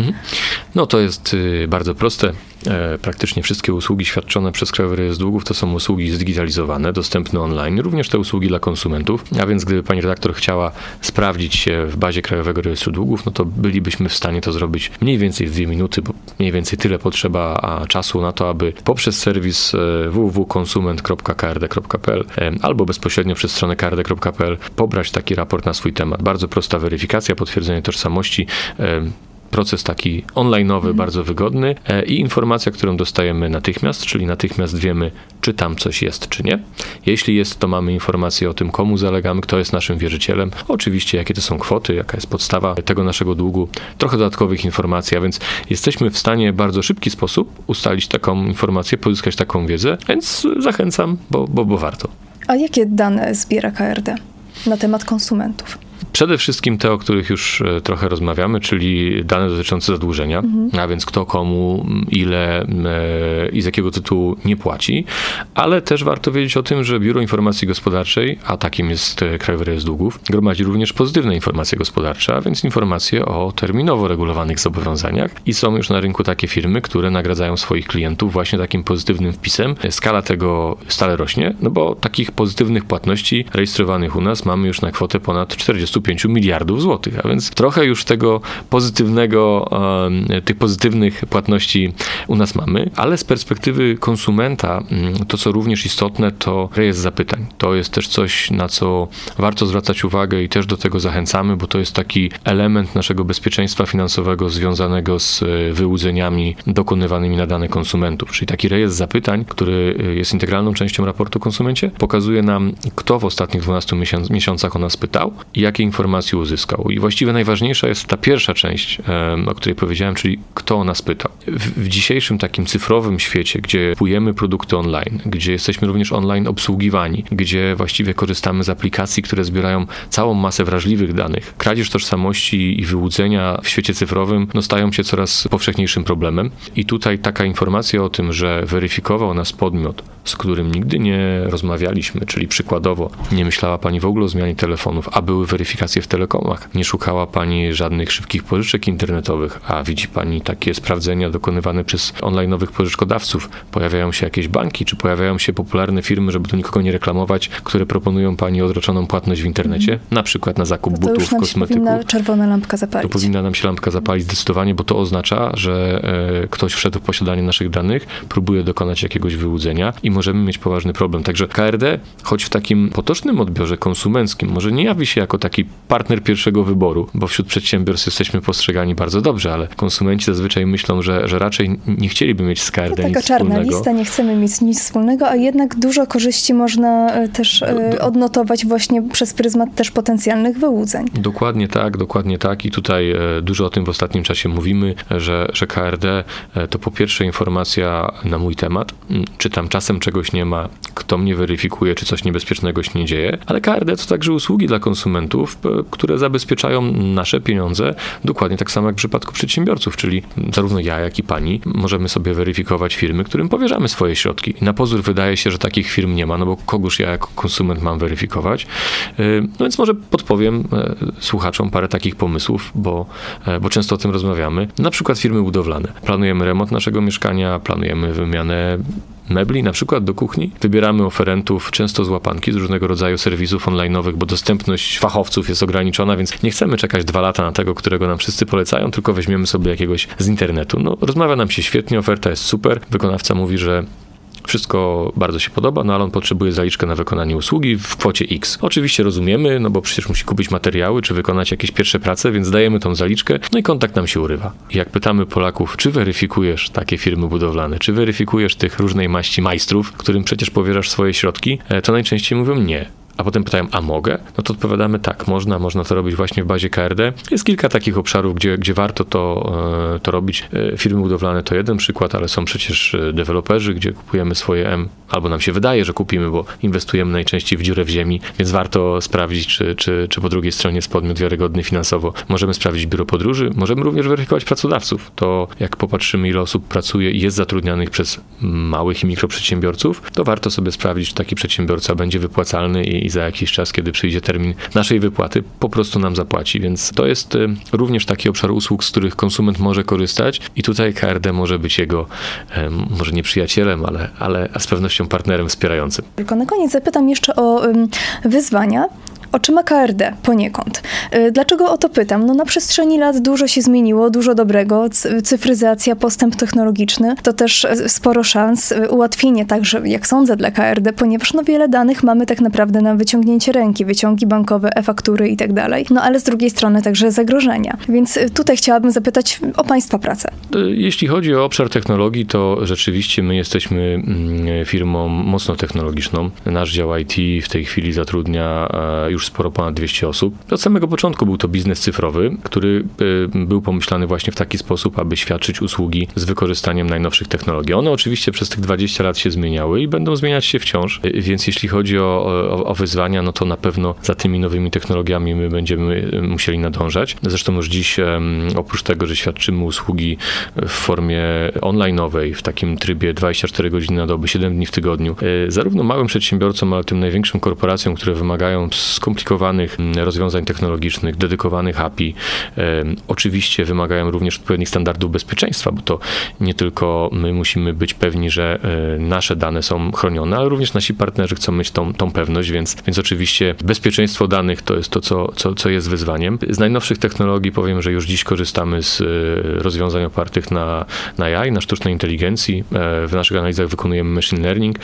No to jest y, bardzo proste. E, Praktycznie wszystkie usługi świadczone przez Krajowy Rejestr Długów to są usługi zdigitalizowane, dostępne online, również te usługi dla konsumentów. A więc gdyby pani redaktor chciała sprawdzić się w bazie Krajowego Rejestru Długów, no to bylibyśmy w stanie to zrobić mniej więcej w dwie minuty, bo mniej więcej tyle potrzeba czasu na to, aby poprzez serwis e, www.konsument.krd.pl e, albo bezpośrednio przez stronę krd.pl pobrać taki raport na swój temat. Bardzo prosta weryfikacja, potwierdzenie tożsamości. Proces taki online'owy, bardzo wygodny e, i informacja, którą dostajemy natychmiast, czyli natychmiast wiemy, czy tam coś jest, czy nie. Jeśli jest, to mamy informację o tym, komu zalegamy, kto jest naszym wierzycielem, oczywiście jakie to są kwoty, jaka jest podstawa tego naszego długu, trochę dodatkowych informacji, a więc jesteśmy w stanie w bardzo szybki sposób ustalić taką informację, pozyskać taką wiedzę, więc zachęcam, bo, bo, bo warto. A jakie dane zbiera KRD na temat konsumentów? Przede wszystkim te, o których już e, trochę rozmawiamy, czyli dane dotyczące zadłużenia, a więc kto komu, ile e, i z jakiego tytułu nie płaci, ale też warto wiedzieć o tym, że Biuro Informacji Gospodarczej, a takim jest e, Krajowy Rejestr Długów, gromadzi również pozytywne informacje gospodarcze, a więc informacje o terminowo regulowanych zobowiązaniach. I są już na rynku takie firmy, które nagradzają swoich klientów właśnie takim pozytywnym wpisem. Skala tego stale rośnie, no bo takich pozytywnych płatności rejestrowanych u nas mamy już na kwotę ponad 45 miliardów złotych, a więc trochę już tego pozytywnego, tych pozytywnych płatności u nas mamy, ale z perspektywy konsumenta mm, to, co również istotne, to rejestr zapytań. To jest też coś, na co warto zwracać uwagę i też do tego zachęcamy, bo to jest taki element naszego bezpieczeństwa finansowego związanego z e, wyłudzeniami dokonywanymi na dane konsumentów. Czyli taki rejestr zapytań, który e, jest integralną częścią raportu konsumencie, pokazuje nam, kto w ostatnich 12 miesiąc- miesiącach o nas pytał i jakie informacje uzyskał. I właściwie najważniejsza jest ta pierwsza część, o której powiedziałem, czyli kto o nas pytał. W, dzisiejszym takim cyfrowym świecie, gdzie kupujemy produkty online, gdzie jesteśmy również online obsługiwani, gdzie właściwie korzystamy z aplikacji, które zbierają całą masę wrażliwych danych, kradzież tożsamości i wyłudzenia w świecie cyfrowym no, stają się coraz powszechniejszym problemem. I tutaj taka informacja o tym, że weryfikował nas podmiot, z którym nigdy nie rozmawialiśmy, czyli przykładowo nie myślała pani w ogóle o zmianie telefonów, a były weryfikacje w telekomach. Nie szukała pani żadnych szybkich pożyczek internetowych, a widzi pani takie sprawdzenia dokonywane przez online'owych pożyczkodawców. Pojawiają się jakieś banki, czy pojawiają się popularne firmy, żeby tu nikogo nie reklamować, które proponują pani odroczoną płatność w internecie, na przykład na zakup No to butów, kosmetyków. powinna czerwona lampka To zapalić. powinna nam się lampka zapalić zdecydowanie, bo to oznacza, że e, ktoś wszedł w posiadanie naszych danych, próbuje dokonać jakiegoś wyłudzenia i możemy mieć poważny problem. Także KRD, choć w takim potocznym odbiorze konsumenckim, może nie jawi się jako taki partner pierwszego wyboru, bo wśród przedsiębiorstw jesteśmy postrzegani bardzo dobrze, ale konsumenci zazwyczaj myślą, że, że raczej nie chcieliby mieć z KRD to nic taka czarna wspólnego. lista, nie chcemy mieć nic wspólnego, a jednak dużo korzyści można e, też e, odnotować właśnie przez pryzmat też potencjalnych wyłudzeń. Dokładnie tak, dokładnie tak. I tutaj e, dużo o tym w ostatnim czasie mówimy, że, że KRD to po pierwsze informacja na mój temat, m, czy tam czasem czegoś nie ma, kto mnie weryfikuje, czy coś niebezpiecznego się nie dzieje, ale KRD to także usługi dla konsumentów, e, które zabezpieczają nasze pieniądze, dokładnie tak samo jak w przypadku przedsiębiorców, czyli zarówno ja, jak i pani możemy sobie weryfikować firmy, którym powierzamy swoje środki. Na pozór wydaje się, że takich firm nie ma, no bo kogoż ja jako konsument mam weryfikować. E, No więc może podpowiem e, słuchaczom parę takich pomysłów, bo, bo często o tym rozmawiamy. Na przykład firmy budowlane. Planujemy remont naszego mieszkania, planujemy wymianę mebli, na przykład do kuchni. Wybieramy oferentów często z łapanki, z różnego rodzaju serwisów online'owych, bo dostępność fachowców jest ograniczona, więc nie chcemy czekać dwa lata na tego, którego nam wszyscy polecają, tylko weźmiemy sobie jakiegoś z internetu. No, rozmawia nam się świetnie, oferta jest super. Wykonawca mówi, że wszystko bardzo się podoba, no ale on potrzebuje zaliczkę na wykonanie usługi w kwocie X. Oczywiście rozumiemy, no bo przecież musi kupić materiały, czy wykonać jakieś pierwsze prace, więc dajemy tą zaliczkę, no i kontakt nam się urywa. Jak pytamy Polaków, czy weryfikujesz takie firmy budowlane, czy weryfikujesz tych różnej maści majstrów, którym przecież powierzasz swoje środki, e, to najczęściej mówią nie. A potem pytają, a mogę? No to odpowiadamy tak, można, można to robić właśnie w bazie KRD. Jest kilka takich obszarów, gdzie, gdzie warto to, e, to robić. E, Firmy budowlane to jeden przykład, ale są przecież e, deweloperzy, gdzie kupujemy swoje M, albo nam się wydaje, że kupimy, bo inwestujemy najczęściej w dziurę w ziemi, więc warto sprawdzić, czy, czy, czy po drugiej stronie jest podmiot wiarygodny finansowo. Możemy sprawdzić biuro podróży, możemy również weryfikować pracodawców. To jak popatrzymy, ile osób pracuje i jest zatrudnianych przez małych i mikroprzedsiębiorców, to warto sobie sprawdzić, czy taki przedsiębiorca będzie wypłacalny i, i za jakiś czas, kiedy przyjdzie termin naszej wypłaty, po prostu nam zapłaci. Więc to jest y, również taki obszar usług, z których konsument może korzystać i tutaj KRD może być jego, em, może nie przyjacielem, ale, ale z pewnością partnerem wspierającym. Tylko na koniec zapytam jeszcze o wyzwania. Oczyma KRD poniekąd. Y, Dlaczego o to pytam? No na przestrzeni lat dużo się zmieniło, dużo dobrego. Cyfryzacja, postęp technologiczny to też y, sporo szans, y, ułatwienie także, jak sądzę, dla KRD, ponieważ no wiele danych mamy tak naprawdę na wyciągnięcie ręki, wyciągi bankowe, e-faktury i tak dalej. No ale z drugiej strony także zagrożenia. Więc tutaj chciałabym zapytać o Państwa pracę. Jeśli chodzi o obszar technologii, to rzeczywiście my jesteśmy mm, firmą mocno technologiczną. Nasz dział IT w tej chwili zatrudnia e, już sporo ponad 200 osób. Od samego początku był to biznes cyfrowy, który y, był pomyślany właśnie w taki sposób, aby świadczyć usługi z wykorzystaniem najnowszych technologii. One oczywiście przez tych 20 lat się zmieniały i będą zmieniać się wciąż, Y, więc jeśli chodzi o, o, o wyzwania, no to na pewno za tymi nowymi technologiami my będziemy y, musieli nadążać. Zresztą już dziś oprócz tego, że świadczymy usługi w formie online'owej, w takim trybie 24 godziny na dobę, 7 dni w tygodniu, zarówno małym przedsiębiorcom, ale tym największym korporacjom, które wymagają skomplikowanych mm, rozwiązań technologicznych, dedykowanych API, oczywiście wymagają również odpowiednich standardów bezpieczeństwa, bo to nie tylko my musimy być pewni, że e, nasze dane są chronione, ale również nasi partnerzy chcą mieć tą, tą pewność, więc, więc oczywiście bezpieczeństwo danych to jest to, co, co, co jest wyzwaniem. Z najnowszych technologii powiem, że już dziś korzystamy z e, rozwiązań opartych na, na AI, na sztucznej inteligencji. E, W naszych analizach wykonujemy machine learning.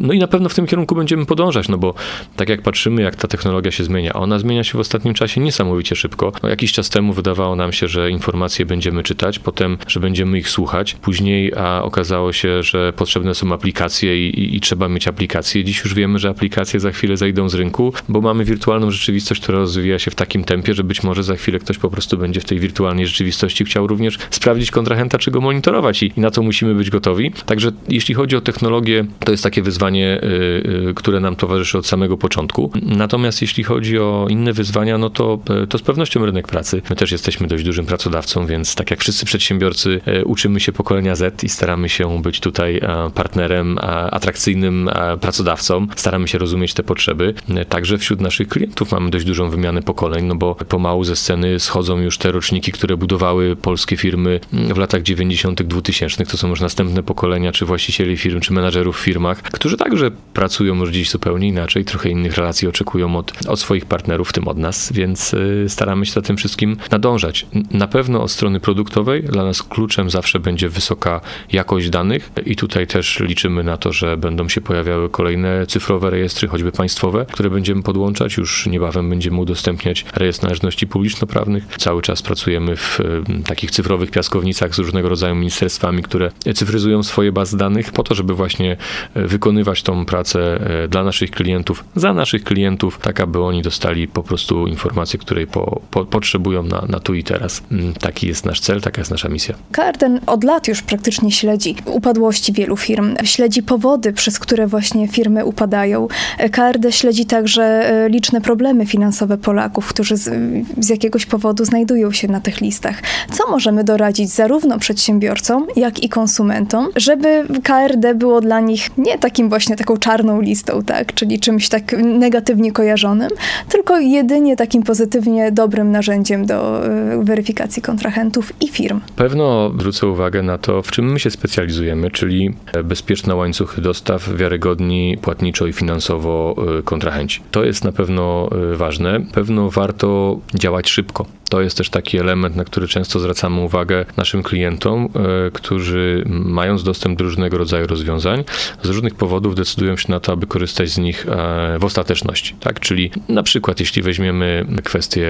No i na pewno w tym kierunku będziemy podążać, no bo tak jak patrzymy, jak ta technologia się zmienia, ona zmienia się w ostatnim czasie niesamowicie szybko. No, jakiś czas temu wydawało nam się, że informacje będziemy czytać, potem, że będziemy ich słuchać. Później a okazało się, że potrzebne są aplikacje i, i, i trzeba mieć aplikacje. Dziś już wiemy, że aplikacje za chwilę zejdą z rynku, bo mamy wirtualną rzeczywistość, która rozwija się w takim tempie, że być może za chwilę ktoś po prostu będzie w tej wirtualnej rzeczywistości chciał również sprawdzić kontrahenta, czy go monitorować i, i na to musimy być gotowi. Także jeśli chodzi o technologię, to jest takie wyzwanie, y, y, które nam towarzyszy od samego początku. Natomiast jeśli chodzi o inne wyzwania, no to, y, to z pewnością rynek pracy. My też jesteśmy dość dużym pracodawcą, więc tak jak wszyscy przedsiębiorcy, y, uczymy się pokolenia Z i staramy się być tutaj e, partnerem, e, atrakcyjnym e, pracodawcą. Staramy się rozumieć te potrzeby. Także wśród naszych klientów mamy dość dużą wymianę pokoleń, no bo pomału ze sceny schodzą już te roczniki, które budowały polskie firmy mm, w latach 90., 2000. To są już następne pokolenia, czy właścicieli firm, czy menadżerów w firmach, którzy także pracują już dziś zupełnie inaczej, trochę innych relacji oczekują od, od swoich partnerów, w tym od nas, więc y, staramy się za tym wszystkim nadążać. Na pewno od strony produktowej dla nas kluczem zawsze będzie wysoka jakość danych i tutaj też liczymy na to, że będą się pojawiały kolejne cyfrowe rejestry, choćby państwowe, które będziemy podłączać. Już niebawem będziemy udostępniać rejestr należności publiczno-prawnych. Cały czas pracujemy w y, takich cyfrowych piaskownicach z różnego rodzaju ministerstwami, które cyfryzują swoje bazy danych po to, żeby właśnie y, wykonywać tą pracę dla naszych klientów, za naszych klientów, tak aby oni dostali po prostu informacje, której po, po, potrzebują na, na tu i teraz. Mm, taki jest nasz cel, taka jest nasza misja. Karden od lat już praktycznie śledzi upadłości wielu firm, śledzi powody, przez które właśnie firmy upadają. KRD śledzi także e, liczne problemy finansowe Polaków, którzy z, z jakiegoś powodu znajdują się na tych listach. Co możemy doradzić zarówno przedsiębiorcom, jak i konsumentom, żeby KRD było dla nich nie takim właśnie taką czarną listą, tak, czyli czymś tak negatywnie kojarzonym, tylko jedynie takim pozytywnie dobrym narzędziem do e, weryfikacji kontrahentów i firm. Pewno zwrócę uwagę na to, w czym my się specjalizujemy, czyli bezpieczne łańcuchy dostaw, wiarygodni płatniczo i finansowo e, kontrahenci. To jest na pewno e, ważne. Pewno warto działać szybko. To jest też taki element, na który często zwracamy uwagę naszym klientom, którzy mając dostęp do różnego rodzaju rozwiązań, z różnych powodów decydują się na to, aby korzystać z nich w ostateczności. Tak? Czyli na przykład, jeśli weźmiemy kwestie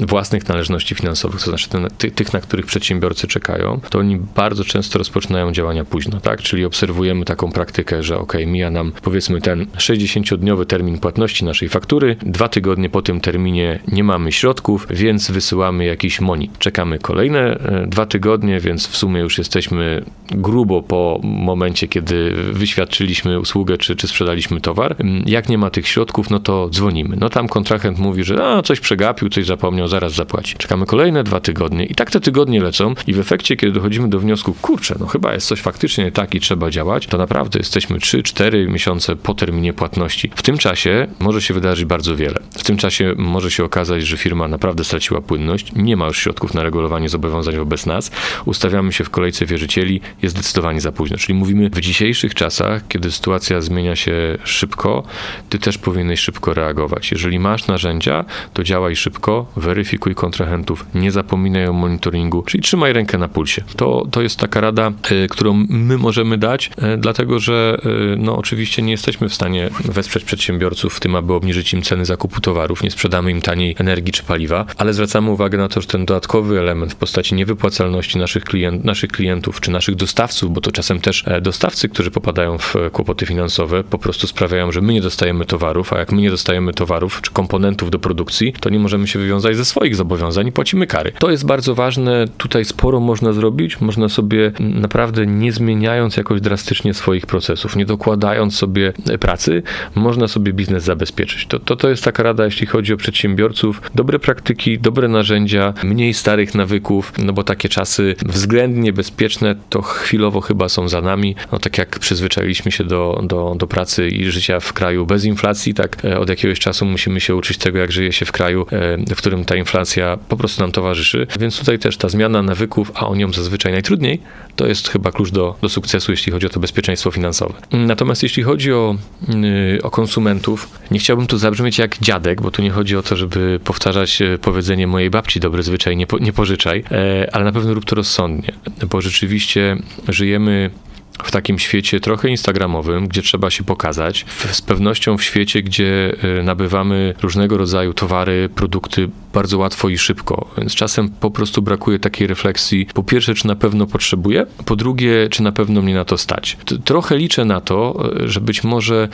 e, własnych należności finansowych, to znaczy tych, na których przedsiębiorcy czekają, to oni bardzo często rozpoczynają działania późno, tak? Czyli obserwujemy taką praktykę, że ok, mija nam powiedzmy ten 60-dniowy termin płatności naszej faktury, dwa tygodnie po tym terminie nie mamy środków, więc wysyłamy jakiś moni. Czekamy kolejne e, dwa tygodnie, więc w sumie już jesteśmy grubo po momencie, kiedy wyświadczyliśmy usługę czy, czy sprzedaliśmy towar. Jak nie ma tych środków, no to dzwonimy. No tam kontrahent mówi, że a, coś przegapił, coś zapomniał, zaraz zapłaci. Czekamy kolejne dwa tygodnie i tak te tygodnie lecą i w efekcie, kiedy dochodzimy do wniosku, kurczę, no chyba jest coś faktycznie tak i trzeba działać, to naprawdę jesteśmy 3-4 miesiące po terminie płatności. W tym czasie może się wydarzyć bardzo wiele. W tym czasie może się okazać, że firma naprawdę straciła płynność, nie ma już środków na regulowanie zobowiązań wobec nas, ustawiamy się w kolejce wierzycieli, jest zdecydowanie za późno. Czyli mówimy w dzisiejszych czasach, kiedy sytuacja zmienia się szybko, ty też powinieneś szybko reagować. Jeżeli masz narzędzia, to działaj szybko, weryfikuj kontrahentów, nie zapominaj o monitoringu, czyli trzymaj rękę na pulsie. To, to jest taka rada, y, którą my możemy dać, y, dlatego że y, no, oczywiście nie jesteśmy w stanie wesprzeć przedsiębiorców w tym, aby obniżyć im ceny zakupu towarów, nie sprzedamy im taniej energii czy paliwa, ale zwracamy uwagę na to, że ten dodatkowy element w postaci niewypłacalności naszych, klient, naszych klientów czy naszych dostawców, bo to czasem też e, dostawcy, którzy popadają w kłopoty finansowe, po prostu sprawiają, że my nie dostajemy towarów, a jak my nie dostajemy towarów czy komponentów do produkcji, to nie możemy się wywiązać ze swoich zobowiązań i płacimy kary. To jest bardzo ważne, tutaj sporo można zrobić, można sobie naprawdę nie zmieniając jakoś drastycznie swoich procesów, nie dokładając sobie pracy, można sobie biznes zabezpieczyć. To, to, to jest taka rada, jeśli chodzi o przedsiębiorców. Dobre praktyki, dobre narzędzia, mniej starych nawyków, no bo takie czasy względnie bezpieczne to chwilowo chyba są za nami. No tak jak przyzwyczailiśmy się do, do, do pracy i życia w kraju bez inflacji, tak e, od jakiegoś czasu musimy się uczyć tego, jak żyje się w kraju, e, w którym ta inflacja po prostu nam towarzyszy. Więc tutaj też ta zmiana nawyków, a o nią zazwyczaj najtrudniej, to jest chyba klucz do, do sukcesu, jeśli chodzi o to bezpieczeństwo finansowe. Natomiast jeśli chodzi o, yy, o konsumentów, nie chciałbym tu zabrzmieć jak dziadek, bo tu nie chodzi o to, żeby powtarzać e, powiedzenie mojej babci, dobry zwyczaj, nie, po, nie pożyczaj, e, ale na pewno rób to rozsądnie, bo rzeczywiście żyjemy w takim świecie trochę instagramowym, gdzie trzeba się pokazać, z pewnością w świecie, gdzie y, nabywamy różnego rodzaju towary, produkty bardzo łatwo i szybko. Więc czasem po prostu brakuje takiej refleksji, po pierwsze, czy na pewno potrzebuję, po drugie, czy na pewno mnie na to stać. Trochę liczę na to, y, że być może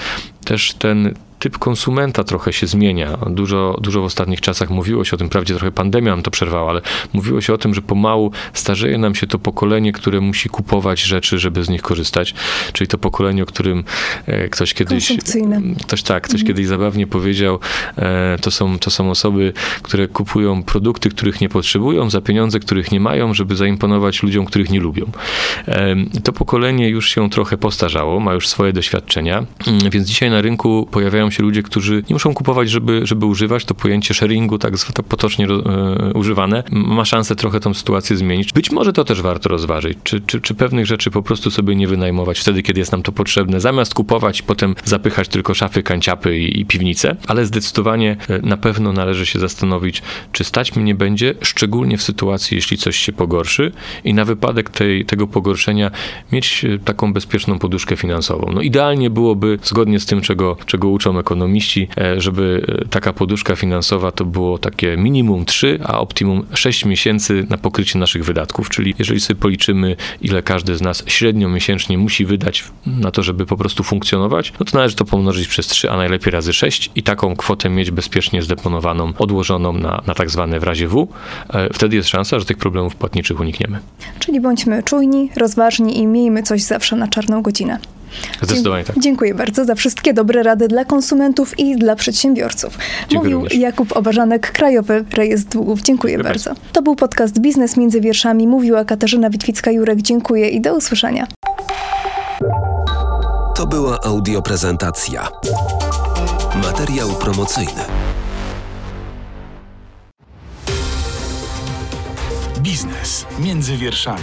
też ten typ konsumenta trochę się zmienia. Dużo, dużo w ostatnich czasach mówiło się o tym, wprawdzie trochę pandemia nam to przerwała, ale mówiło się o tym, że pomału starzeje nam się to pokolenie, które musi kupować rzeczy, żeby z nich korzystać. Czyli to pokolenie, o którym e, ktoś kiedyś. Ktoś tak, ktoś mhm. kiedyś zabawnie powiedział, e, to są, to są osoby, które kupują produkty, których nie potrzebują, za pieniądze, których nie mają, żeby zaimponować ludziom, których nie lubią. To pokolenie już się trochę postarzało, ma już swoje doświadczenia, mm, więc dzisiaj na rynku pojawiają się się ludzie, którzy nie muszą kupować, żeby, żeby używać. To pojęcie sharingu, tak, tak potocznie e, używane, ma szansę trochę tą sytuację zmienić. Być może to też warto rozważyć, czy, czy, czy pewnych rzeczy po prostu sobie nie wynajmować wtedy, kiedy jest nam to potrzebne, zamiast kupować, potem zapychać tylko szafy, kanciapy i, i piwnice, ale zdecydowanie e, na pewno należy się zastanowić, czy stać mnie będzie, szczególnie w sytuacji, jeśli coś się pogorszy i na wypadek tej, tego pogorszenia mieć e, taką bezpieczną poduszkę finansową. No idealnie byłoby, zgodnie z tym, czego, czego uczą ekonomiści, e, żeby taka poduszka finansowa to było takie minimum 3, a optimum 6 miesięcy na pokrycie naszych wydatków, czyli jeżeli sobie policzymy, ile każdy z nas średnio miesięcznie musi wydać na to, żeby po prostu funkcjonować, no to należy to pomnożyć przez 3, a najlepiej razy 6 i taką kwotę mieć bezpiecznie zdeponowaną, odłożoną na, na tak zwane w razie W. E, wtedy jest szansa, że tych problemów płatniczych unikniemy. Czyli bądźmy czujni, rozważni i miejmy coś zawsze na czarną godzinę. Zdecydowanie tak. Dziękuję bardzo za wszystkie dobre rady dla konsumentów i dla przedsiębiorców. Dziękuję Mówił również. Jakub Obarzanek, Krajowy Rejestr Długów. Dziękuję, Dziękuję bardzo. To był podcast Biznes między wierszami. Mówiła Katarzyna Witwicka-Jurek. Dziękuję i do usłyszenia. To była audioprezentacja. Materiał promocyjny. Biznes między wierszami.